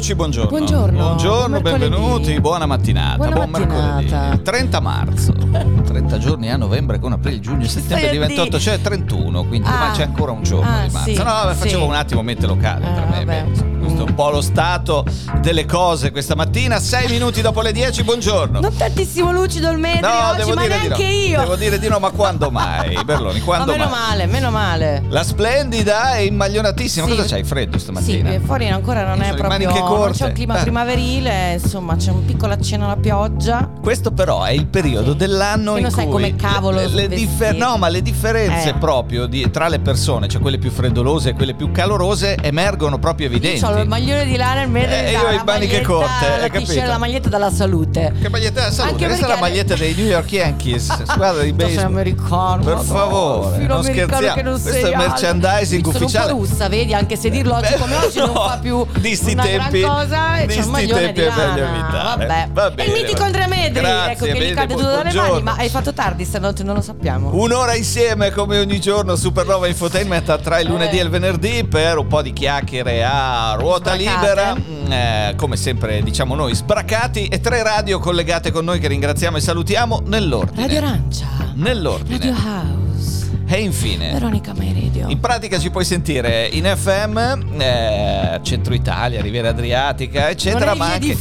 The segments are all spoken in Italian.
Eccoci, buongiorno. Buongiorno. Buongiorno, Buon mercoledì. benvenuti, buona mattinata. Buona buon mattinata. mercoledì. 30 marzo. 30 giorni a novembre con aprile, giugno, settembre stai di 28, dire? cioè 31, quindi Ah. c'è ancora un giorno Ah, di marzo. sì, no, vabbè, sì. facevo un attimo mente locale tra Ah, me e vabbè. me. Questo è un po' lo stato delle cose questa mattina, 6 minuti dopo le 10, buongiorno. Non tantissimo lucido il metro No, oggi, devo ma dire di no. neanche io. Devo dire di no, ma quando mai? Berloni, ma quando meno mai? male, meno male. La splendida e immaglionatissima. Sì. Cosa c'hai? Freddo Sì, stamattina? eh, fuori ancora non è Sono le proprio maniche corte. c'è un clima Eh. primaverile, insomma, c'è un piccolo accenno alla pioggia. Questo però è il periodo Sì. dell'anno Che in non sai cui come cavolo le, le vestire. no, ma le differenze Eh. proprio di- tra le persone, cioè quelle più freddolose e quelle più calorose, emergono proprio evidenti. Io ho maglione di lana e il metro Eh, di io ho i maniche corte, la capito? t-shirt, la maglietta della salute. Che maglietta della salute? Anche Questa è la perché- maglietta dei New York Yankees, squadra di Tu sei baseball. americano. Per favore, non scherziamo. che non Questo è merchandising altro. ufficiale. Sono un po' russa, vedi, anche se dirlo oggi come oggi non No, fa più di sti una tempi, gran cosa e c'è un maglione tempi di lana. evitare. Vabbè. Va e il mitico Andrea Medri, ecco che gli cade tutto dalle mani, ma hai fatto tardi stanotte, non lo sappiamo. Un'ora insieme come ogni giorno Supernova Infotainment tra il lunedì e il venerdì per un po' di chiacchiere a ruota Sbracate. libera, Mm, eh, come sempre diciamo noi sbracati e tre radio collegate con noi che ringraziamo e salutiamo nell'ordine. Radio Arancia. Nell'ordine. Radio House. E infine. Veronica My Radio. In pratica ci puoi sentire in FM, eh, Centro Italia, Riviera Adriatica, eccetera, ma anche,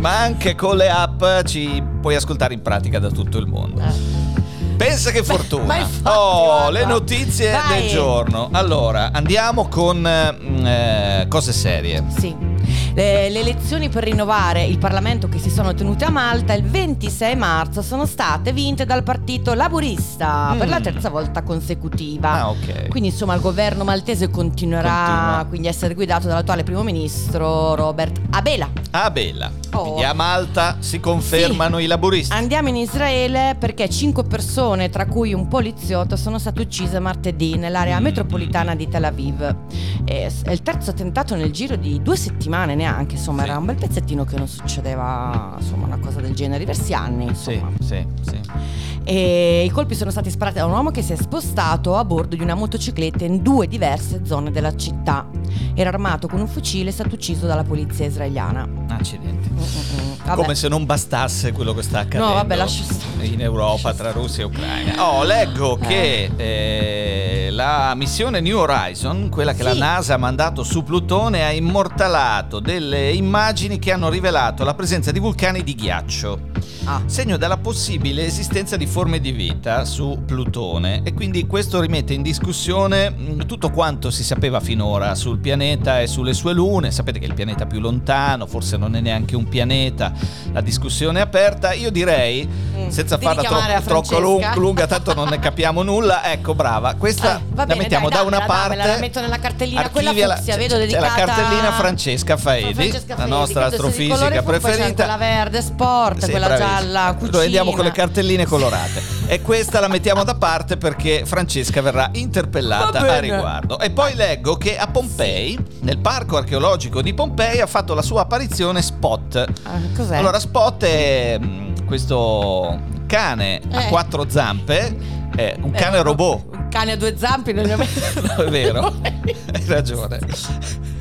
ma anche con le app ci puoi ascoltare in pratica da tutto il mondo. Eh. Pensa che ma fortuna. infatti, oh, guarda. le notizie Vai. del giorno. Allora, andiamo con mm, eh, cose serie. Sì. Le, le elezioni per rinnovare il Parlamento che si sono tenute a Malta il 26 marzo sono state vinte dal Partito Laburista Mm. per la terza volta consecutiva. Ah, ok. Quindi insomma il governo maltese continuerà Continua. quindi a essere guidato dall'attuale primo ministro Robert Abela. Bella. Oh. Quindi a Malta si confermano i laburisti. Andiamo in Israele perché cinque persone, tra cui un poliziotto, sono state uccise martedì nell'area Mm. metropolitana di Tel Aviv. E s- È il terzo attentato nel giro di due settimane neanche, insomma Sì. era un bel pezzettino che non succedeva insomma, una cosa del genere diversi anni. Sì, Insomma. sì, sì. E i colpi sono stati sparati da un uomo che si è spostato a bordo di una motocicletta in due diverse zone della città. Era armato con un fucile e è stato ucciso dalla polizia israeliana. Accidenti. Mm-mm-mm. Vabbè. Come se non bastasse quello che sta accadendo No, vabbè, stare. in Europa tra Russia e Ucraina. Oh, leggo Eh. che eh, la missione New Horizon, quella che la Sì. NASA ha mandato su Plutone, ha immortalato delle immagini che hanno rivelato la presenza di vulcani di ghiaccio. Ah. Segno della possibile esistenza di forme di vita su Plutone e quindi questo rimette in discussione mh, tutto quanto si sapeva finora sul pianeta e sulle sue lune. Sapete che è il pianeta più lontano, forse non è neanche un pianeta, la discussione è aperta. Io direi, Mm. senza Devi farla chiamare troppo, lunga, tanto non ne capiamo nulla. Ecco, brava, questa Va la bene, mettiamo dai, da una dammela, parte. dammela, la metto nella cartellina, quella fucsia, c'è- vedo, c'è dedicata la cartellina Francesca Faedi, Francesca la nostra astrofisica preferita. Quella verde sport, Sì, quella bravissima. gialla cucina. Noi andiamo con le cartelline colorate. e questa la mettiamo da parte perché Francesca verrà interpellata a riguardo. E poi leggo che a Pompei, nel parco archeologico di Pompei, ha fatto la sua apparizione Spot. Ah, cos'è? Allora, Spot è mm, questo cane a Eh. quattro zampe, è un Eh, cane robot. Cane a due zampe non ne ho mai... No, è vero, hai ragione.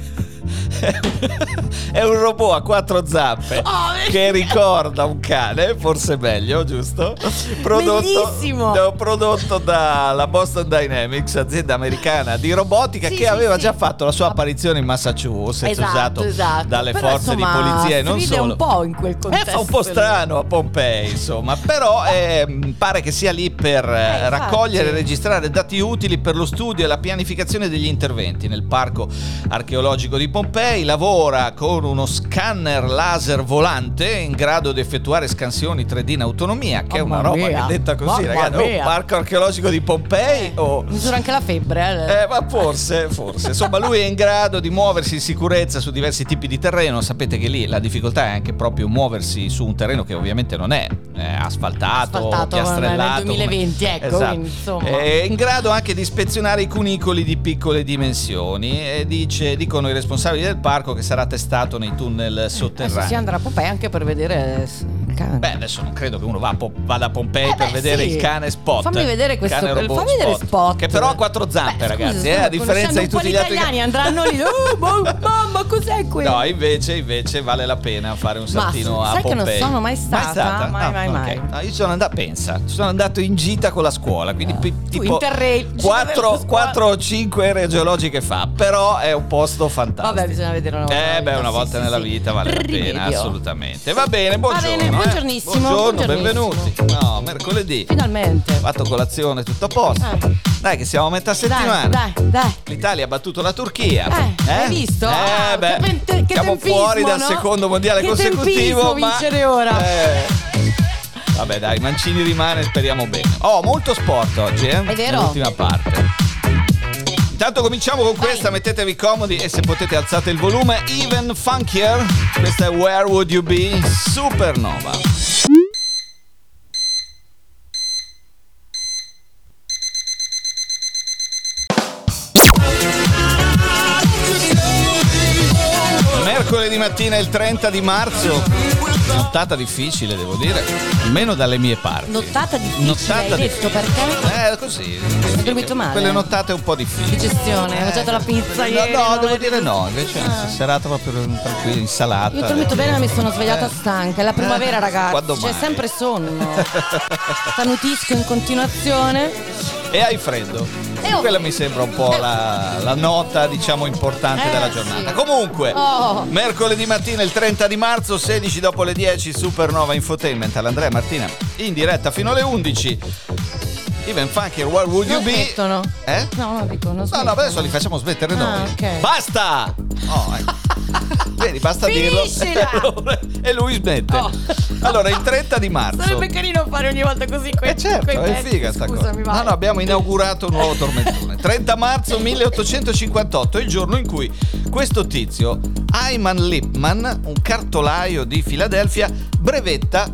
È un robot a quattro zampe Oh, che ricorda un cane, forse meglio, giusto? Bellissimo! no, prodotto dalla Boston Dynamics, azienda americana di robotica Sì, che sì, aveva sì. già fatto la sua apparizione in Massachusetts, Esatto, usato esatto. dalle Però, forze insomma, di polizia e non solo. un po' in quel Eh, contesto. fa un po' strano a Pompei, insomma, però ehm, pare che sia lì per eh, Eh, raccogliere e registrare dati utili per lo studio e la pianificazione degli interventi nel parco archeologico di Pompei. Lei lavora con uno scanner laser volante in grado di effettuare scansioni 3D in autonomia, che è una roba mia. che detta così, Mamma ragazzi. Oh, mia. parco archeologico di Pompei o... Misura anche la febbre. Eh. Eh, ma forse, forse. Insomma, lui è in grado di muoversi in sicurezza su diversi tipi di terreno. Sapete che lì la difficoltà è anche proprio muoversi su un terreno che ovviamente non è eh, asfaltato, Asfaltato piastrellato. nel 2020, ecco, Esatto. insomma. È in grado anche di ispezionare i cunicoli di piccole dimensioni e dice, dicono i responsabili del parco che sarà testato nei tunnel Adesso sotterranei. si andrà a Pompei anche per vedere eh, cane. Beh, adesso non credo che uno va Po- vada a Pompei Eh per beh, vedere sì. il cane spot. Fammi vedere questo- Cane robot fammi vedere Spot. Che però ha quattro zampe, Beh, ragazzi, scusa, eh, a differenza di tutti gli altri italiani andranno lì. Oh, ma- mamma, cos'è questo? No, invece, invece vale la pena fare un Ma saltino a sai che non Pompei. sono mai stata? Mai, Ah, mai, ok. mai. No, io sono andato, pensa, ci sono andato in gita con la scuola, quindi Tu tipo. 4 o 5 ere geologiche fa, però è un posto fantastico. Vabbè, bisogna vedere una volta Eh, beh, una volta nella vita vale la pena, assolutamente. Va bene, buongiorno. Eh. buongiornissimo, Buongiorno, buongiornissimo. benvenuti. No, mercoledì. Finalmente. Fatto colazione, tutto a posto. Eh. Dai, che siamo a metà settimana. Dai, dai, dai. L'Italia ha battuto la Turchia. Eh, hai visto? Eh, Ah, beh, che che siamo tempismo, fuori dal no? secondo mondiale Che consecutivo. ma vincere ora. Eh, vabbè, dai, Mancini rimane, speriamo bene. Oh, molto sport oggi, eh? È vero. L'ultima parte. Intanto cominciamo con questa, mettetevi comodi e se potete alzate il volume. Even funkier. Questa è Where Would You Be? Supernova. Mercoledì mattina il 30 di marzo. Nottata difficile, devo dire. Almeno dalle mie parti. Nottata difficile, Nottata hai detto perché? Eh, così. Hai dormito male? Quelle nottate un po' difficili. Digestione, hai mangiato la pizza No, ieri? no, non devo dire no, invece Ah. è serata proprio tranquilla, insalata. Io ho dormito bene ma mi sono svegliata stanca. È la primavera, Eh, ragazzi. quando C'è mai? sempre sonno. Stanutisco in continuazione. E hai freddo. E Quella mi sembra un po' la, la nota, diciamo, importante Eh, della sì. giornata. Comunque, Oh. mercoledì mattina il 30 di marzo, 16 dopo le 10, Supernova Infotainment all'Andrea Martina in diretta fino alle 11. Even Funky, Where Would You Non Be? smettono. Eh? No, no, dico, non No, no, smettono. adesso li facciamo smettere Ah, noi. ok. Basta! Oh, ecco. Vedi, basta Finiscila! dirlo. e lui smette. Oh. Allora, il 30 di marzo. Sarebbe carino fare ogni volta così quei, Eh certo, quei è figa sta cosa. vai. No, no, abbiamo inaugurato un nuovo tormentone. 30 marzo 1858 è il giorno in cui questo tizio, Ayman Lipman, un cartolaio di Filadelfia, brevetta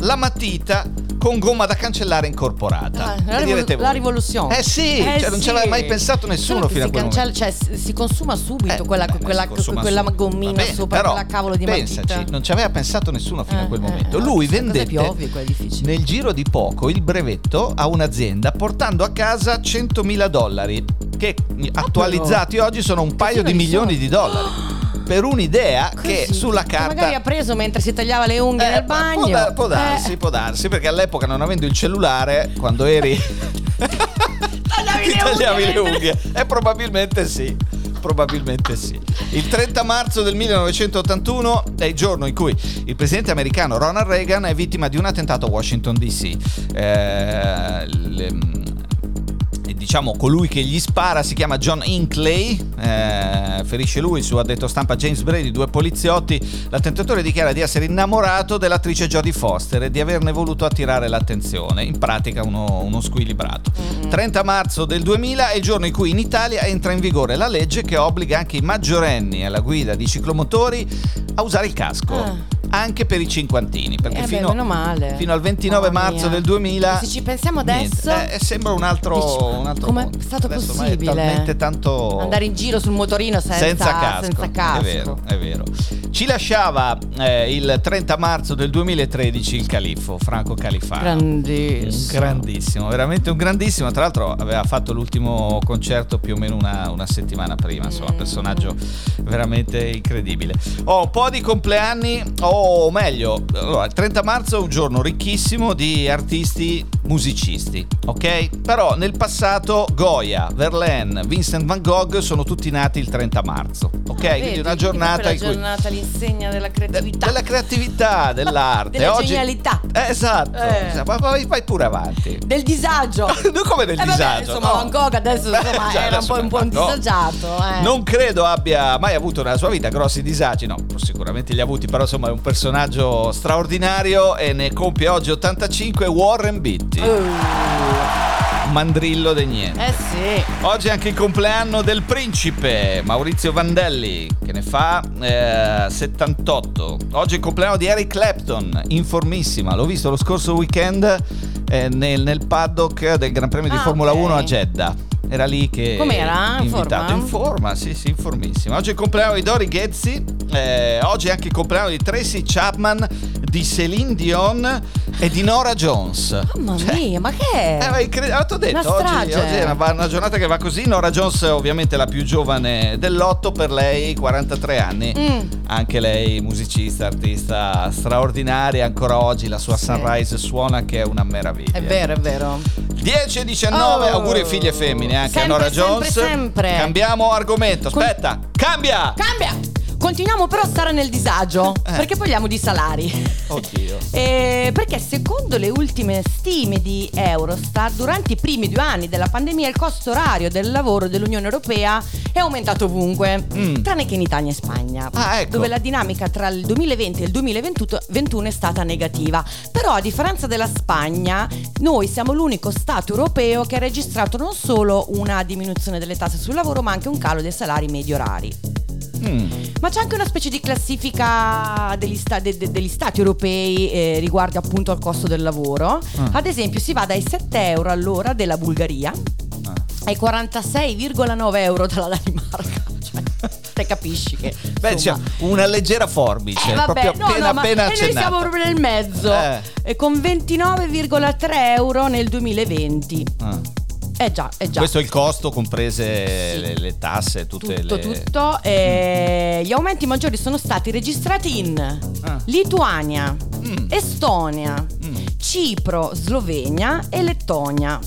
la matita con gomma da cancellare incorporata. Ah, la, rivol- la rivoluzione. Eh sì, cioè non ci aveva mai pensato nessuno Solo che fino a quel cancella- momento. Cioè, si- consuma subito Eh, quella, beh, quella, consuma quella gommina bene, sopra però, quella cavolo di pensaci, matita. non ci aveva pensato nessuno fino a Eh, quel eh, momento. eh, Lui vendette difficili. nel giro di poco il brevetto a un'azienda portando a casa 100.000 dollari che attualizzati oggi sono un paio di milioni di dollari. Per un'idea che Così, sulla che carta Magari ha preso mentre si tagliava le unghie eh, nel può bagno. da- Può, darsi, Eh, può darsi, perché all'epoca non avendo il cellulare, quando eri tagliavi ti le tagliavi le unghie. E probabilmente sì. Probabilmente sì. Il 30 marzo del 1981 è il giorno in cui il presidente americano Ronald Reagan è vittima di un attentato a Washington DC. Eh, le- diciamo colui che gli spara si chiama John Hinckley, eh, ferisce lui, su addetto stampa James Brady, due poliziotti. L'attentatore dichiara di essere innamorato dell'attrice Jodie Foster e di averne voluto attirare l'attenzione, in pratica uno, uno squilibrato. 30 marzo del 2000 è il giorno in cui in Italia entra in vigore la legge che obbliga anche i maggiorenni alla guida di ciclomotori a usare il casco. Ah. Anche per i cinquantini, perché Eh beh, fino, meno male. fino al 29 Mamma marzo mia. del 2000 Se ci pensiamo adesso, Niente, eh, sembra un altro, dici, un altro com'è mondo. stato Adesso possibile? È talmente tanto andare in giro sul motorino senza, senza casco. senza casco. È vero, è vero. Ci lasciava eh, il 30 marzo del 2013 il califfo Franco Califano. Grandissimo. Grandissimo, veramente un grandissimo. Tra l'altro aveva fatto l'ultimo concerto più o meno una, una settimana prima, insomma, Mm. personaggio veramente incredibile. Ho un po' di compleanni, ho o meglio, allora, il 30 marzo è un giorno ricchissimo di artisti musicisti, ok? Però nel passato Goya, Verlaine, Vincent Van Gogh sono tutti nati il 30 marzo, ok? Ah, Quindi una giornata in cui giornata l'insegna della de- creatività. della creatività, dell'arte. Della Oggi... genialità. Eh, esatto, Eh. Esatto, ma vai, vai pure avanti. Del disagio. Non come del Eh, vabbè, disagio. insomma, no. Van Gogh adesso insomma, già, era un adesso po', un, po' un no. disagiato. eh. Non credo abbia mai avuto nella sua vita grossi disagi, no, sicuramente li ha avuti, però insomma è un personaggio straordinario e ne compie oggi 85 Warren Beatty, Uh, mandrillo de niente. eh sì. Oggi è anche il compleanno del principe Maurizio Vandelli, che ne fa eh, 78. Oggi è il compleanno di Eric Clapton, informissima. L'ho visto lo scorso weekend eh, nel, nel paddock del Gran Premio di Ah, Formula ok. 1 a Jeddah. Era lì che. Com'era? In invitato. forma? In forma, sì, sì, informissima. Oggi è il compleanno di Dori Ghezzi. eh, oggi è anche il compleanno di Tracy Chapman, di Celine Dion e di Nora Jones. Mamma Cioè, mia, ma che è? eh, cre- ah, t'ho detto, Una oggi, oggi è una, una giornata che va così. Nora Jones, ovviamente la più giovane dell'otto, per lei 43 anni. Mm. Anche lei musicista, artista straordinaria. Ancora oggi la sua Sì. Sunrise suona che è una meraviglia. È vero, è vero. 10 e 19, Oh. auguri figlie femmine anche Sempre, a Nora sempre, Jones. sempre. Cambiamo argomento. Aspetta, cambia! Cambia! Continuiamo però a stare nel disagio, Eh. perché parliamo di salari. Oddio. Eh, perché secondo le ultime stime di Eurostat, durante i primi due anni della pandemia il costo orario del lavoro dell'Unione Europea è aumentato ovunque, Mm. tranne che in Italia e Spagna, Ah, ecco. dove la dinamica tra il 2020 e il 2021 è stata negativa. Però a differenza della Spagna, noi siamo l'unico Stato europeo che ha registrato non solo una diminuzione delle tasse sul lavoro, ma anche un calo dei salari medi orari. Mm. Ma c'è anche una specie di classifica degli, sta- de- de- degli stati europei eh, riguardo appunto al costo del lavoro. Ah. Ad esempio si va dai 7 euro all'ora della Bulgaria Ah. ai 46,9 euro dalla Danimarca. Cioè, te capisci che... Beh, insomma, c'è una leggera forbice, eh, vabbè, proprio no, appena no, ma- appena e noi siamo proprio nel mezzo, Eh. e con 29,3 euro nel 2020. Ah. Eh già, eh già. Questo è il costo, comprese Sì. le, le tasse, tutte tutto, le... tutto. Eh, Gli aumenti maggiori sono stati registrati in Ah. Lituania, Mm. Estonia, Mm. Cipro, Slovenia e Lettonia.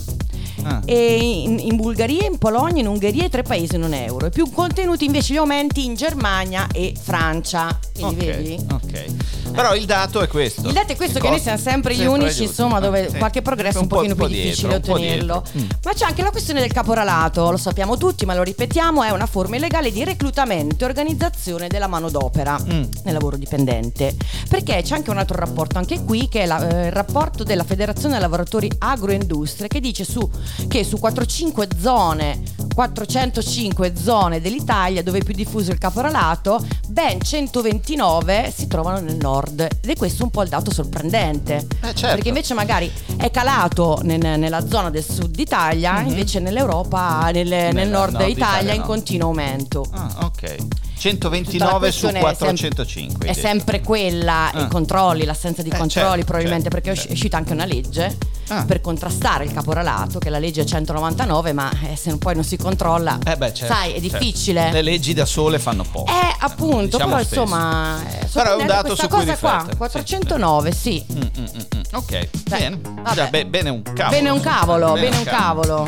Ah. E in, in Bulgaria, in Polonia, in Ungheria e tre paesi non euro. E più contenuti invece gli aumenti in Germania e Francia. Quindi Ok, vedi? ok. Però il dato è questo. Il dato è questo, che noi siamo sempre gli unici, insomma, dove qualche progresso è un, po'- pochino più po' dietro, difficile un ottenerlo. Mm. Ma c'è anche la questione del caporalato, lo sappiamo tutti, ma lo ripetiamo, è una forma illegale di reclutamento e organizzazione della manodopera Mm. nel lavoro dipendente. Perché c'è anche un altro rapporto, anche qui, che è la- eh, il rapporto della Federazione Lavoratori Agroindustrie, che dice su, che su 405 zone, 405 zone dell'Italia dove è più diffuso il caporalato, ben 129 si trovano nel nord. Ed è questo un po' il dato sorprendente. Eh, certo. Perché invece magari è calato nel- nella zona del sud Italia, Mhm. invece nell'Europa, nel, nel nord, nord Italia, Italia in no. continuo aumento. Ah, ok. Tutta la 129 su questione è sem- 405. È sempre quella, Ah. i controlli, l'assenza di Eh, controlli, certo, probabilmente certo, perché è certo. è uscita anche una legge Ah. per contrastare il caporalato, che la legge è 199, ma eh, se poi non si controlla, Eh beh, certo, sai, è certo. difficile. Le leggi da sole fanno poco. Eh, appunto, Diciamo però spesso. insomma, Però è un dato questa su cui cosa qua, riflettere, sì, 409, sì. Mm, mm, mm, mm. Ok, bene. vabbè. Già, be- bene un cavolo. Bene un cavolo, bene un cavolo.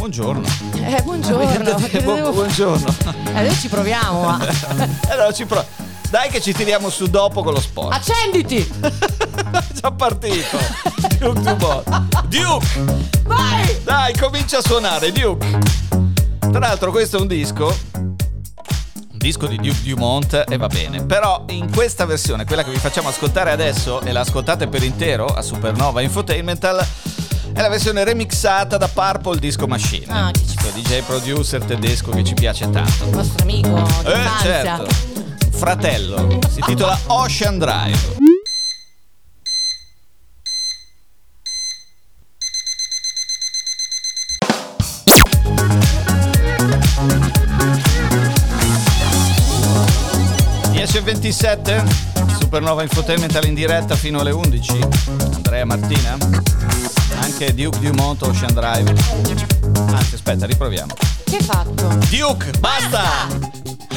Buongiorno. Eh, buongiorno. Bu- che devo- buongiorno. Adesso ci proviamo. ma- allora ci pro- Dai che ci tiriamo su dopo con lo sport. Accenditi! Già partito. Duke Dumont. Duke! Vai! Dai, comincia a suonare, Duke. Tra l'altro questo è un disco un disco di Duke Dumont e va bene. Però in questa versione, quella che vi facciamo ascoltare adesso e la ascoltate per intero a Supernova Infotainmental è la versione remixata da Purple Disco Machine. Ah, che ci- DJ producer tedesco che ci piace tanto. Il nostro amico Eh, certo. Fratello, si intitola Ocean Drive. e 27 Supernova Infotainmental in diretta fino alle 11 Andrea Martina anche Duke Dumont Ocean Drive anzi aspetta riproviamo Che hai fatto? Duke basta,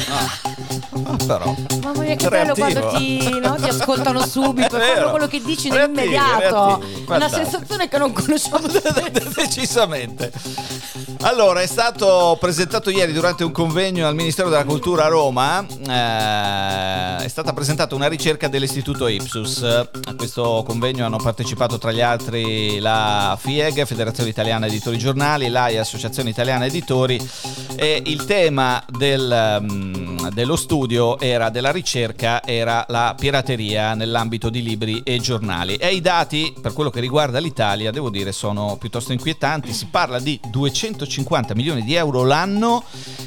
No. Però. Mamma mia, che bello Reattivo. quando ti, no, ti ascoltano subito, È fanno quello che dici nell'immediato. reattivi. È una sensazione che non conosciamo Decisamente. Allora, è stato presentato ieri durante un convegno al Ministero della Cultura a Roma. eh, è stata presentata una ricerca dell'Istituto Ipsus. A questo convegno hanno partecipato tra gli altri la FIEG, Federazione Italiana Editori Giornali, l'AI, Associazione Italiana Editori. E il tema del, mm, dello studio era della ricerca era la pirateria nell'ambito di libri e giornali. E i dati, per quello che riguarda l'Italia, devo dire, sono piuttosto inquietanti. Si parla di 250 milioni di euro l'anno,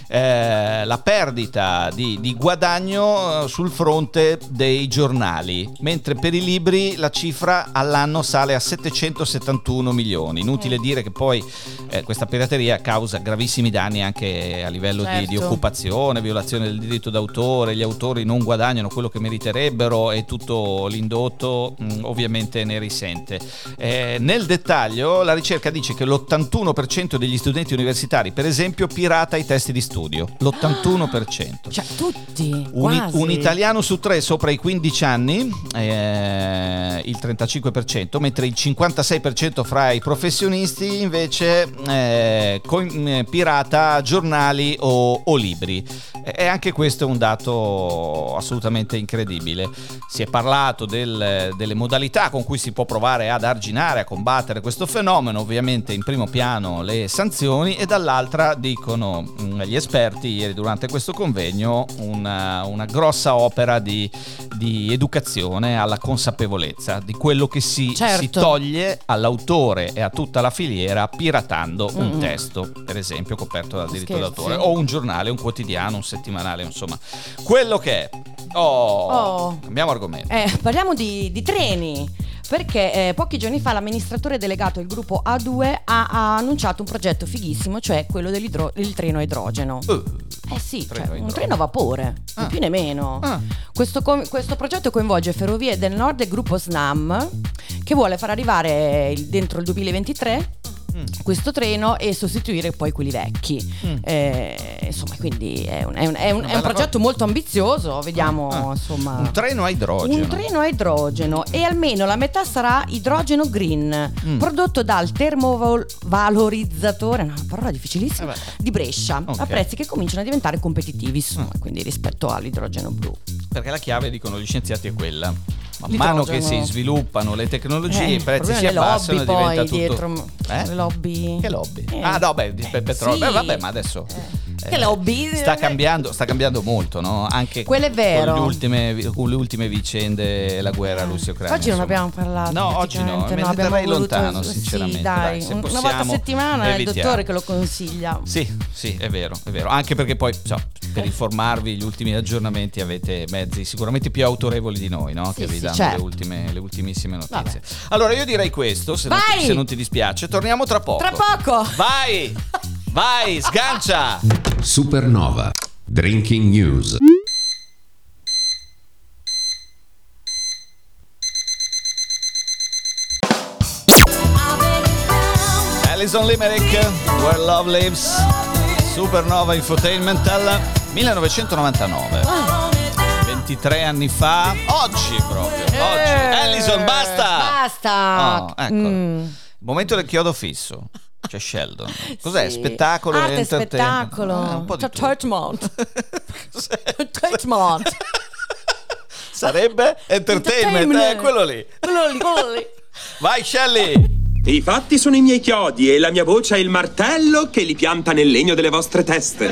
eh, la perdita di, di guadagno eh, sul fronte dei giornali, mentre per i libri la cifra all'anno sale a 771 milioni. Inutile dire che poi eh, questa pirateria causa gravissimi danni anche a livello di- di, Certo. occupazione, violazione del diritto d'autore, gli autori non guadagnano quello che meriterebbero e tutto l'indotto mh, ovviamente ne risente. Eh, nel dettaglio la ricerca dice che l'81% degli studenti universitari per esempio pirata i testi di studio, l'81%. Cioè, tutti. Un, un italiano su tre sopra i 15 anni, eh, il 35%, mentre il 56% fra i professionisti invece eh, co- eh, pirata giornali o, o libri. E anche questo è un dato assolutamente incredibile. Si è parlato del- delle modalità con cui si può provare ad arginare, a combattere questo fenomeno, ovviamente in primo piano le sanzioni e dall'altra dicono mm, gli esperti ieri durante questo convegno una, una grossa opera di, di educazione alla consapevolezza di quello che si, Certo. si toglie all'autore e a tutta la filiera piratando un Mm-mm. testo, per esempio coperto dal diritto Scherzi. d'autore, o un giornale, un quotidiano, un settimanale, insomma, quello che è. Oh, Oh. cambiamo argomento. Eh, parliamo di, di treni. Perché eh, pochi giorni fa l'amministratore delegato del gruppo A2 ha, ha annunciato un progetto fighissimo, cioè quello del treno a idrogeno. Uh, Eh sì, Treno cioè, a un idrogeno. treno a vapore, Ah. più né meno. Ah. Questo, co- questo progetto coinvolge Ferrovie del Nord e il gruppo SNAM che vuole far arrivare il- dentro il 2023 Mm. questo treno e sostituire poi quelli vecchi. Mm. Eh, insomma, quindi è un, è un- è un- è un progetto molto ambizioso, vediamo Ah. insomma. Un treno a idrogeno. Un treno a idrogeno e almeno la metà sarà idrogeno green, Mm. prodotto dal termovalorizzatore, una parola difficilissima, Eh di Brescia, Ok. a prezzi che cominciano a diventare competitivi, insomma, Mm. quindi rispetto all'idrogeno blu. Perché la chiave, dicono gli scienziati, è quella. Man mano che si sviluppano le tecnologie, Eh, i prezzi si abbassano e diventa poi tutto. dietro, Eh? le lobby. Che lobby? Eh. Ah, no, beh, per petrolio. Sì. Beh, vabbè, ma adesso. Eh. Che lobby? Sta cambiando, sta cambiando molto, no? Anche Quello è vero. Con le ultime, con le ultime vicende, la guerra Russia-Ucraina. Oggi non abbiamo parlato. No, oggi no, me ne abbiamo terrei voluto- lontano, sì, sinceramente. dai, dai, se un- una possiamo, volta a settimana è il evitiamo. dottore che lo consiglia. Sì, sì, è vero, è vero. Anche perché poi, so, per informarvi, gli ultimi aggiornamenti avete mezzi sicuramente più autorevoli di noi, no? Sì, che vi sì, danno certo. le, ultime, le ultimissime notizie. Allora, io direi questo, se non, se non ti dispiace. Torniamo tra poco. Tra poco! Vai! Vai, sgancia! Supernova. Drinking News. Alison Limerick, Where Love Lives, Supernova Infotainmental, 1999. 23 anni fa, oggi proprio, oggi. Alison, basta! Basta! Oh, ecco. Mm. Momento del chiodo fisso. C'è Sheldon. Cos'è? Sì. Spettacolo? Arte, entertainment? spettacolo. Ah, un po' di C'è tutto. Torchmont. Cos'è? Torchmont. Sarebbe entertainment, eh, quello lì. Quello lì, quello lì. Vai Shelly! I fatti sono i miei chiodi e la mia voce è il martello che li pianta nel legno delle vostre teste.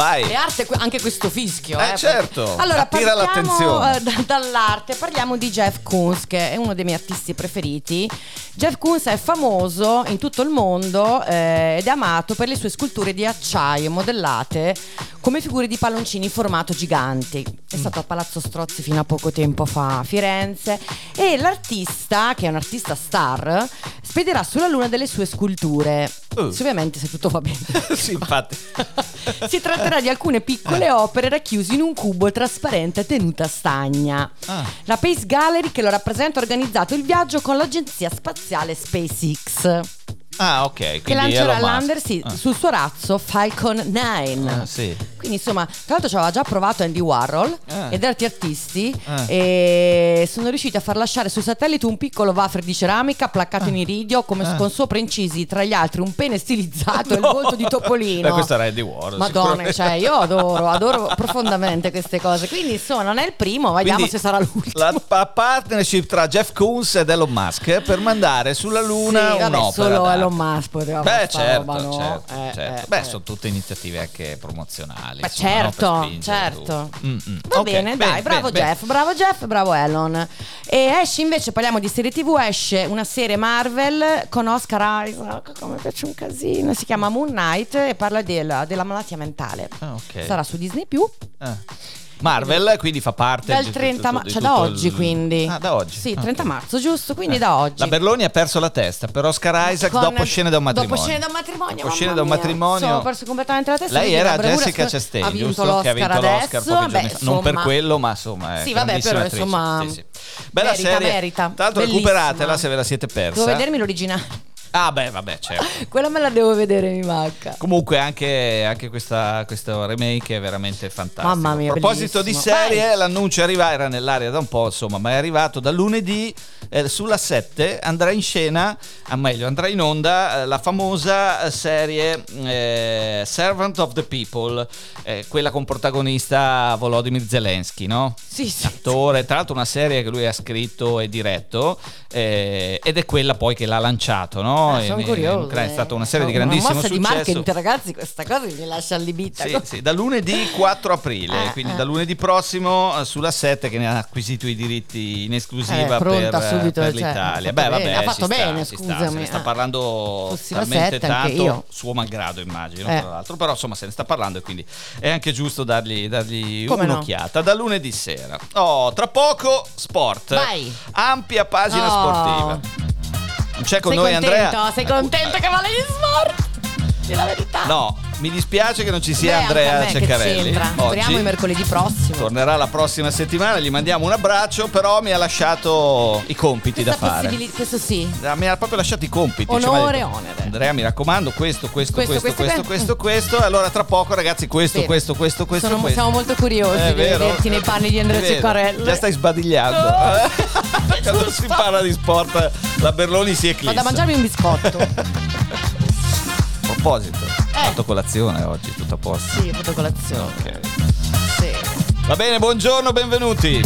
Vai! E arte anche questo fischio. Eh, Eh, certo, Allora, attira partiamo l'attenzione. eh, da- dall'arte, parliamo di Jeff Koons, che è uno dei miei artisti preferiti. Jeff Koons è famoso in tutto il mondo eh, ed è amato per le sue sculture di acciaio modellate come figure di palloncini in formato giganti. È stato a Palazzo Strozzi fino a poco tempo fa a Firenze e l'artista, che è un artista star, spedirà sulla luna delle sue sculture. Uh. Se ovviamente se tutto va bene. sì, infatti. Si tratterà di alcune piccole opere racchiuse in un cubo trasparente tenuta stagna. Ah. La Pace Gallery che lo rappresenta ha organizzato il viaggio con l'agenzia spaziale SpaceX Ah, ok. che quindi lancerà Elon Musk. lander sì, Ah. sul suo razzo Falcon 9. Ah, sì. Quindi insomma, tra l'altro ci aveva già provato Andy Warhol Ah. ed altri artisti Ah. e sono riusciti a far lasciare sui satelliti un piccolo wafer di ceramica placcato in iridio come Ah. con sopra incisi tra gli altri un pene stilizzato e il volto di Topolino. Beh, questo era Andy Warhol. Madonna, cioè io adoro, adoro profondamente queste cose. Quindi insomma non è il primo, vediamo Quindi, se sarà l'ultimo. La pa- partnership tra Jeff Koons ed Elon Musk per mandare sulla Luna Sì, vabbè, un'opera. solo d'arte. Elon Musk poteva Beh, certo, roba, no? certo, Eh, certo. eh, Beh, eh. sono tutte iniziative anche promozionali. Beh, insomma, no? Certo, spingere certo. Mm, mm. Va Ok, bene, dai, bravo bene, Jeff, bravo Jeff, bravo Elon. E esce invece, parliamo di serie TV, esce una serie Marvel con Oscar Isaac, come piace un casino, si chiama Moon Knight e parla del- della malattia mentale. Ah, ok. Sarà su Disney Ah. Marvel quindi fa parte dal di 30 tutto- marzo, cioè da oggi il- quindi. Ah, da oggi. Sì, Ah, 30 ok. marzo, giusto? Quindi Eh. da oggi. La Berloni ha perso la testa per Oscar Isaac Con- dopo scene da un matrimonio. Dopo scene da un matrimonio. Dopo scene da un matrimonio. Sono perso completamente la testa. Lei era Jessica Chastain, ha vinto giusto? l'Oscar che ha vinto l'Oscar giorni fa. Non per insomma. quello, ma insomma Sì, vabbè, però, attrice. insomma, Sì, sì. Bella merita, serie. merita. Tra l'altro recuperatela se ve la siete persa. Devo vedermi l'originale. Ah, beh, vabbè, certo. Quella me la devo vedere, mi manca. Comunque anche, anche questa, questo remake è veramente fantastico. Mamma mia, A proposito di bellissimo. serie, Vai. l'annuncio arriva, era nell'aria da un po', insomma, ma è arrivato da lunedì eh, sulla 7 andrà in scena, a meglio, andrà in onda eh, la famosa serie eh, Servant of the People, eh, quella con protagonista Volodymyr Zelensky, no? Sì, sì. Attore, tra l'altro una serie che lui ha scritto e diretto eh, ed è quella poi che l'ha lanciato, no? Ah, In- sono in curiosa. Ucraina. È stata una serie di Una grandissimo mossa successo. di marketing, ragazzi, questa cosa mi lascia allibita. Sì, sì, da lunedì 4 aprile, Eh, quindi eh. da lunedì prossimo eh, sulla 7 che ne ha acquisito i diritti in esclusiva Eh, per, subito, per cioè, l'Italia. Beh, vabbè, bene, ha fatto sta, bene, sta, se scusami, ne sta eh. parlando Fossi talmente 7 anche tanto, suo malgrado immagino, Eh. tra l'altro, però insomma se ne sta parlando e quindi è anche giusto dargli, dargli Come no? un'occhiata. Da lunedì sera. Oh, tra poco sport. Vai. Ampia pagina Oh. sportiva. C'è con Sei noi contento? Andrea. Sei contento che vale gli sport? Di la verità. No, mi dispiace che non ci Beh, sia a Andrea Ceccarelli. Speriamo il mercoledì prossimo. tornerà la prossima settimana, gli mandiamo un abbraccio, però mi ha lasciato i compiti da Questa fare. possibili- questo sì. Ah, Mi ha proprio lasciato i compiti. Onore, Cioè, onere. Andrea, mi raccomando, questo, questo, questo, Questo, questo, questo, questo, questo. Allora, tra poco, ragazzi, questo, questo, questo, questo, Sono- questo. siamo molto curiosi È di vederti nei panni di Andrea. Ceccarelli. Già stai sbadigliando. Eh? Quando si parla di sport, la Berloni si eclissa. Vado a mangiarmi un biscotto. A proposito, ho fatto colazione oggi, tutto a posto. sì, ho fatto colazione. Ok. Sì. Va bene, buongiorno, benvenuti.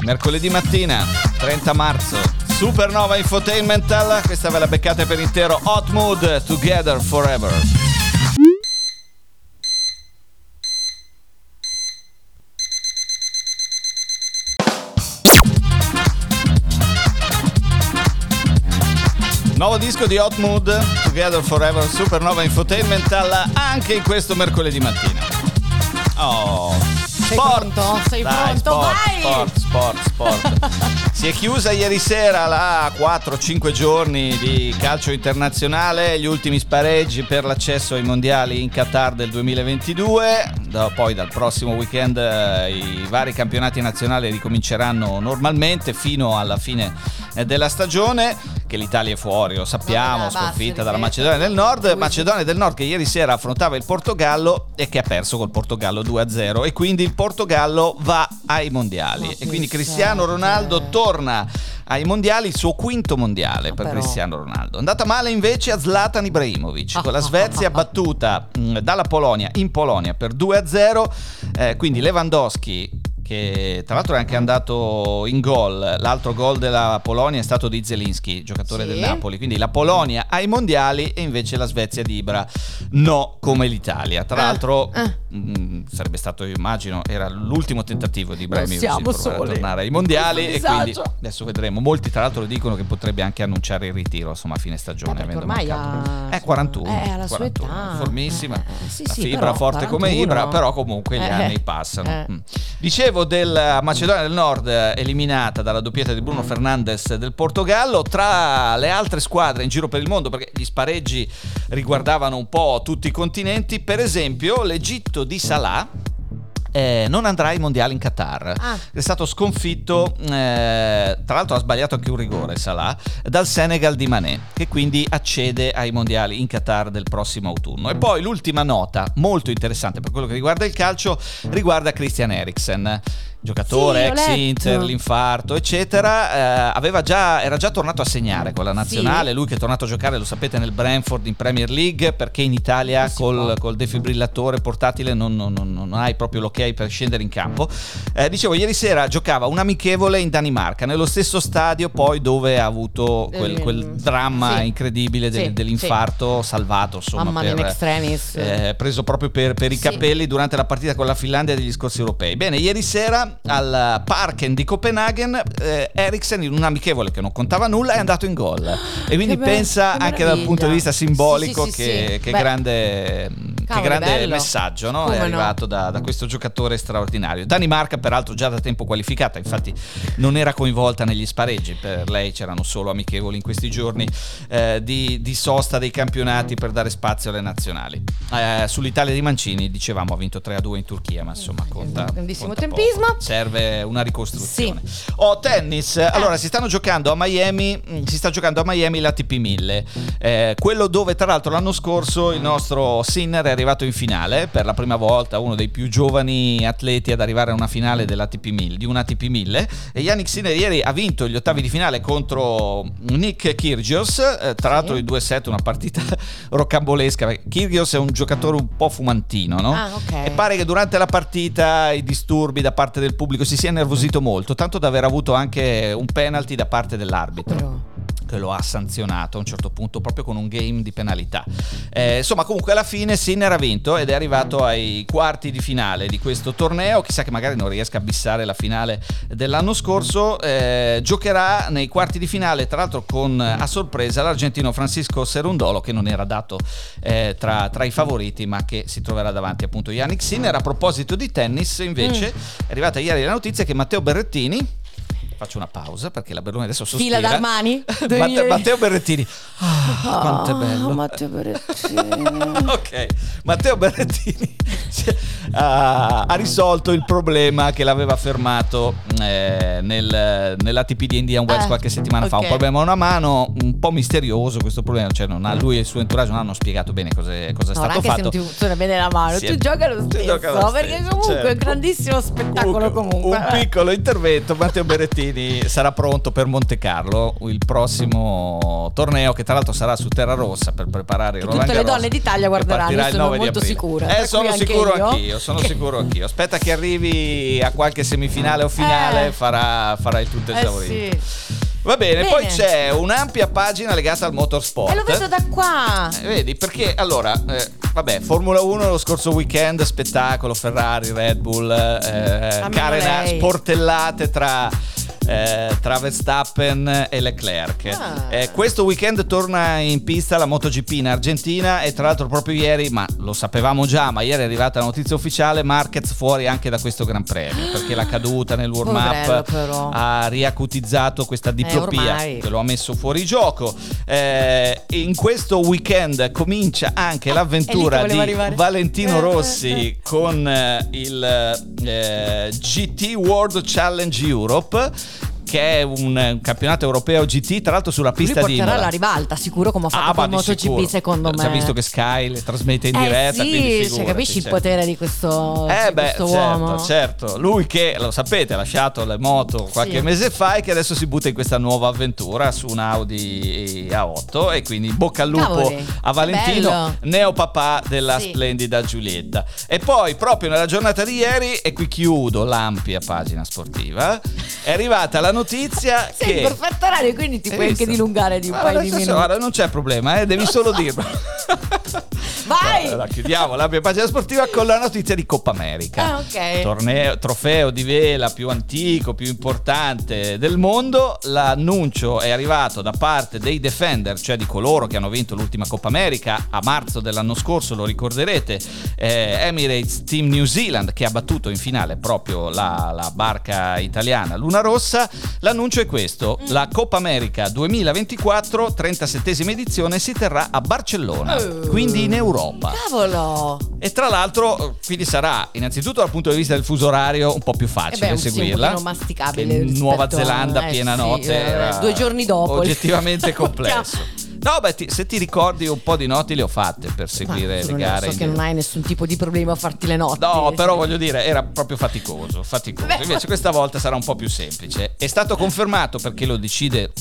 Mercoledì mattina, 30 marzo. Supernova Infotainmental, questa ve la beccate per intero. Hot Mood, Together Forever. Nuovo disco di Hot Mood, Together Forever, Supernova Infotainmental, anche in questo mercoledì mattina. Oh, Sei sport. pronto? Sei Dai, pronto? Sport, Vai! sport, sport, sport. si è chiusa ieri sera la 4-5 giorni di calcio internazionale, gli ultimi spareggi per l'accesso ai mondiali in Qatar del 2022. Da- poi dal prossimo weekend eh, i vari campionati nazionali ricominceranno normalmente fino alla fine eh, della stagione. Che l'Italia è fuori, lo sappiamo, sconfitta dalla. Macedonia del Nord. Macedonia del Nord che ieri sera affrontava il Portogallo e che ha perso col Portogallo 2-0 e quindi il Portogallo va ai mondiali e quindi Cristiano. Ronaldo torna ai mondiali, il suo quinto mondiale per però. Cristiano Ronaldo. Andata male invece a Zlatan Ibrahimovic Ah, con la ah, Svezia ah, ah. battuta mh, dalla Polonia in Polonia per 2-0, eh, quindi Lewandowski che tra l'altro è anche andato in gol, l'altro gol della Polonia è stato di Zelinski, giocatore Sì. del Napoli, quindi la Polonia ai mondiali e invece la Svezia di Ibra no come l'Italia. Tra Ah, l'altro ah. mh, sarebbe stato, io immagino, era l'ultimo tentativo di Ibrahimovic soli. tornare ai mondiali e quindi adesso vedremo. Molti tra l'altro dicono che potrebbe anche annunciare il ritiro insomma a fine Eh, stagione. avendo ormai ha È 41. Eh, alla sua 41, età. Formissima. Eh, eh, sì, sì, fibra però, forte come 41. Ibra, però comunque gli Eh, anni eh. passano. Eh. Mm. Dicevo della Macedonia del Nord eh, eliminata dalla doppietta di Bruno Fernandes del Portogallo. Tra le altre squadre in giro per il mondo perché gli spareggi riguardavano un po' tutti i continenti, per esempio l'Egitto di Salah eh, non andrà ai mondiali in Qatar. Ah. È stato sconfitto, eh, tra l'altro ha sbagliato anche un rigore Salah, dal Senegal di Mané, che quindi accede ai mondiali in Qatar del prossimo autunno. E poi l'ultima nota, molto interessante per quello che riguarda il calcio, riguarda Christian Eriksen. Giocatore, Sì, ex. Inter, l'infarto, eccetera. eh, aveva già, era già tornato a segnare con la nazionale. Lui che è tornato a giocare, lo sapete, nel Brentford in Premier League, perché in Italia si col, col defibrillatore portatile non, non- non- non hai proprio l'ok per scendere in campo. Eh, dicevo, ieri sera giocava un amichevole in Danimarca, nello stesso stadio poi dove ha avuto quel, Eh, quel dramma sì. incredibile del- Sì, dell'infarto salvato, insomma, Mamma per- in extremis. eh, preso proprio per, per i Sì. capelli durante la partita con la Finlandia degli scorsi europei. Bene, ieri sera al Parken di Copenaghen, eh, Eriksen in un amichevole che non contava nulla è andato in gol. E quindi pensa che anche dal punto di vista simbolico Sì, sì, sì, che, che Beh. Grande, che Cavolo, grande bello. messaggio no? È no? arrivato da, da questo giocatore straordinario. Danimarca peraltro già da tempo qualificata, infatti non era coinvolta negli spareggi, per lei c'erano solo amichevoli in questi giorni eh, di, di sosta dei campionati per dare spazio alle nazionali. Eh, Sull'Italia di Mancini dicevamo ha vinto 3-2 in Turchia, ma insomma conta. Grandissimo conta poco. tempismo. Serve una ricostruzione. Oh, tennis. Allora, si stanno giocando a Miami, mm, si sta giocando a Miami l'ATP 1000. Eh, quello dove tra l'altro l'anno scorso il nostro Sinner è arrivato in finale per la prima volta, uno dei più giovani atleti ad arrivare a una finale dell'ATP 1000, di un ATP 1000 e Yannick Sinner ieri ha vinto gli ottavi di finale contro Nick Kyrgios, eh, tra l'altro Sì. i 2-7 una partita rocambolesca. Kyrgios è un giocatore un po' fumantino, no? Ah, ok. E pare che durante la partita i disturbi da parte del pubblico si sia innervosito molto, tanto da aver avuto anche un penalty da parte dell'arbitro Però- che lo ha sanzionato a un certo punto proprio con un game di penalità. Eh, insomma, comunque alla fine Sinner ha vinto ed è arrivato ai quarti di finale di questo torneo. Chissà che magari non riesca a bissare la finale dell'anno scorso. Eh, giocherà nei quarti di finale, tra l'altro con a sorpresa l'argentino Francisco Serundolo, che non era dato eh, tra, tra i favoriti, ma che si troverà davanti appunto Yannick Sinner. A proposito di tennis, invece, è arrivata ieri la notizia che Matteo Berrettini. Faccio una pausa perché la Berlone adesso sospira. Fila d'Armani? Matteo, Matteo Berrettini. Ah, quanto è Ah, bello. Matteo Berrettini. ok, Matteo Berrettini ha, ha risolto il problema che l'aveva fermato eh, nel, nell'ATP di Indian Wells Eh, qualche settimana fa. Un problema a una mano, un po' misterioso questo problema. Cioè, non ha, lui e il suo entourage non hanno spiegato bene cosa è, cosa è No, stato anche fatto. se non ti bene la mano, Sì, tu gioca lo stesso. gioca lo perché stesso, comunque è un certo. grandissimo spettacolo comunque. Un piccolo intervento, Matteo Berrettini sarà pronto per Monte Carlo, il prossimo torneo che tra l'altro sarà su Terra Rossa per preparare il Che Roland tutte le donne d'Italia guarderanno, il sono 9 di molto sicura. Eh, sono sicuro io. anch'io, sono Che- sicuro anch'io. Aspetta che arrivi a qualche semifinale o finale, Eh. farà, farà il tutto Eh esaurito. sì. Va bene, Bene. poi c'è un'ampia pagina legata al motorsport. E lo vedo da qua. Eh, Vedi, perché allora, eh, vabbè, Formula 1 lo scorso weekend, spettacolo, Ferrari, Red Bull, eh, carena, sportellate tra, eh, tra Verstappen e Leclerc. Ah. Eh, questo weekend torna in pista la MotoGP in Argentina e tra l'altro proprio ieri, ma lo sapevamo già, ma ieri è arrivata la notizia ufficiale, Marquez fuori anche da questo Gran Premio, perché la caduta nel warm-up però. ha riacutizzato questa diplopia ormai. che lo ha messo fuori gioco. Eh, in questo weekend comincia anche l'avventura è lì che di arrivare. Valentino Eh, Rossi eh, eh. con eh, il eh, GT World Challenge Europe che è un, un campionato europeo GT tra l'altro sulla Lui pista di Imola. la ribalta, sicuro come ha fatto Ah, MotoGP, sicuro. secondo me. Si è visto che Sky le trasmette in diretta, eh quindi sì, cioè, figurati, capisci il certo. potere di questo, Eh di beh, questo certo, uomo? certo. Lui che, lo sapete, ha lasciato le moto qualche Sì. mese fa e che adesso si butta in questa nuova avventura su un Audi A8 e quindi bocca al lupo Cavoli, a Valentino, bello. neopapà della Sì. splendida Giulietta. E poi proprio nella giornata di ieri, e qui chiudo l'ampia pagina sportiva, è arrivata la notizia Sei in che... perfetto orario, quindi ti Hai puoi anche visto? dilungare di un paio di minuti. guarda, non c'è problema, eh, devi solo dirlo. Vai! Allora, chiudiamo la mia pagina sportiva con la notizia di Coppa America. Ah, ok. Torneo, trofeo di vela più antico, più importante del mondo. L'annuncio è arrivato da parte dei Defender, cioè di coloro che hanno vinto l'ultima Coppa America a marzo dell'anno scorso, lo ricorderete, eh, Emirates Team New Zealand che ha battuto in finale proprio la, la barca italiana Luna Rossa. L'annuncio è questo, Mm. la Coppa America 2024, 37esima edizione, si terrà a Barcellona, Oh. quindi in Europa. Cavolo! E tra l'altro, quindi sarà innanzitutto dal punto di vista del fuso orario un po' più facile Eh beh, sì, un seguirla. masticabile Nuova a- Zelanda eh, piena sì, notte. eh, due giorni dopo. Oggettivamente complesso. No, beh, ti- se ti ricordi un po' di notti le ho fatte per seguire le gare. So che non hai nessun tipo di problema a farti le notti. No, però Sì. voglio dire, era proprio faticoso, faticoso. Beh. Invece questa volta sarà un po' più semplice. È stato confermato perché lo decide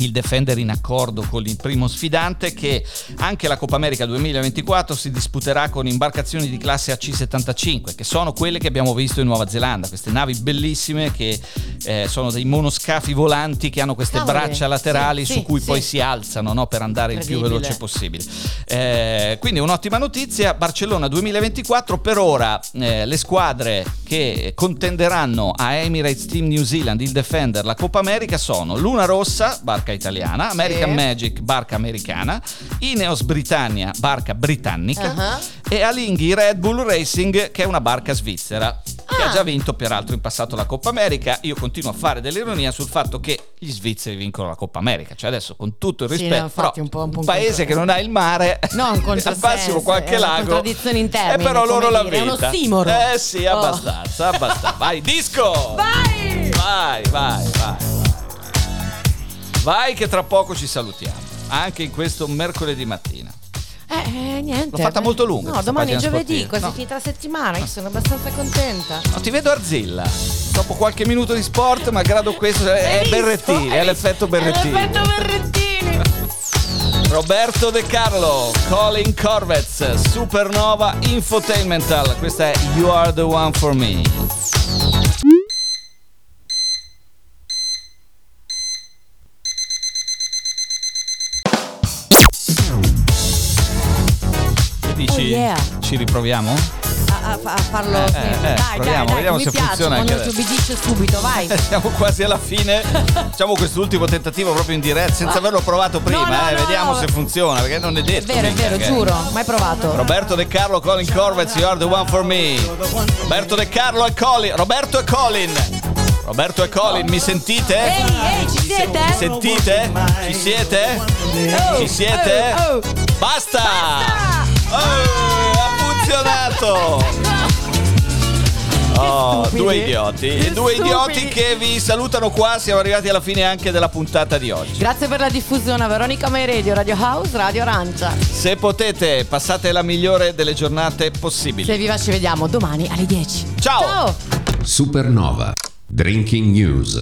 il Defender in accordo con il primo sfidante che anche la Coppa America 2024 si disputerà con imbarcazioni di classe AC-75 che sono quelle che abbiamo visto in Nuova Zelanda, queste navi bellissime che eh, sono dei monoscafi volanti che hanno queste Cavoli, braccia laterali sì, su sì, cui sì. poi si alzano no, per andare il più veloce possibile. Eh, quindi un'ottima notizia, Barcellona 2024 per ora eh, le squadre che contenderanno a Emirates Team New Zealand il Defender la Coppa America sono Luna Rossa, barca italiana, American Sì. Magic, barca americana, Ineos Britannia, barca britannica Ah. e Alinghi Red Bull Racing che è una barca svizzera. Che ha Ah. già vinto peraltro in passato la Coppa America. Io continuo a fare dell'ironia sul fatto che gli svizzeri vincono la Coppa America. Cioè, adesso con tutto il Sì, rispetto, no, infatti, però un po'- un po' un paese che non ha il mare, No, un al massimo qualche è una lago. contraddizione in termini, E però loro la dire, è un vita. ossimoro. Eh sì, Oh. abbastanza, abbastanza. Vai, disco! Vai! Vai, vai, vai, vai. Che tra poco ci salutiamo. Anche in questo mercoledì mattina. Eh, eh, niente. L'ho fatta molto lunga No, domani è giovedì, sportiva. quasi No. finita la settimana. Io sono abbastanza contenta. No, ti vedo Arzilla. Dopo qualche minuto di sport, malgrado questo, è visto? Berrettini, è l'effetto visto? È Berrettini. l'effetto Berrettini. Roberto De Carlo, Colin Corvetz, Supernova Infotainmental. Questa è You Are the One for Me. Dici? Oh, yeah. Ci riproviamo? A, a- a farlo. Eh, eh, dai, proviamo, dai, dai, vediamo mi se funziona anche dici subito, vai. Siamo quasi alla fine. Facciamo quest'ultimo tentativo proprio in diretta, senza averlo provato prima. no, eh. no, Vediamo no. se funziona, perché non è È detto. vero, è vero, che- giuro, mai provato. Roberto De Carlo, Colin Corvetz, You Are the One for Me. Roberto De Carlo e Colin. Roberto e Colin. Roberto e Colin, mi sentite? Ehi, ehi, ci siete? Mi sentite? Ci siete? Oh, Ci siete? oh, oh. Basta! Oh, ha funzionato! Oh, due idioti. Che Due idioti che vi salutano qua. Siamo arrivati alla fine anche della puntata di oggi. Grazie per la diffusione a Veronica Mai Radio, Radio House, Radio Arancia. Se potete, passate la migliore delle giornate possibili. Se viva ci vediamo domani alle 10. Ciao. Ciao! Supernova. Drinking News.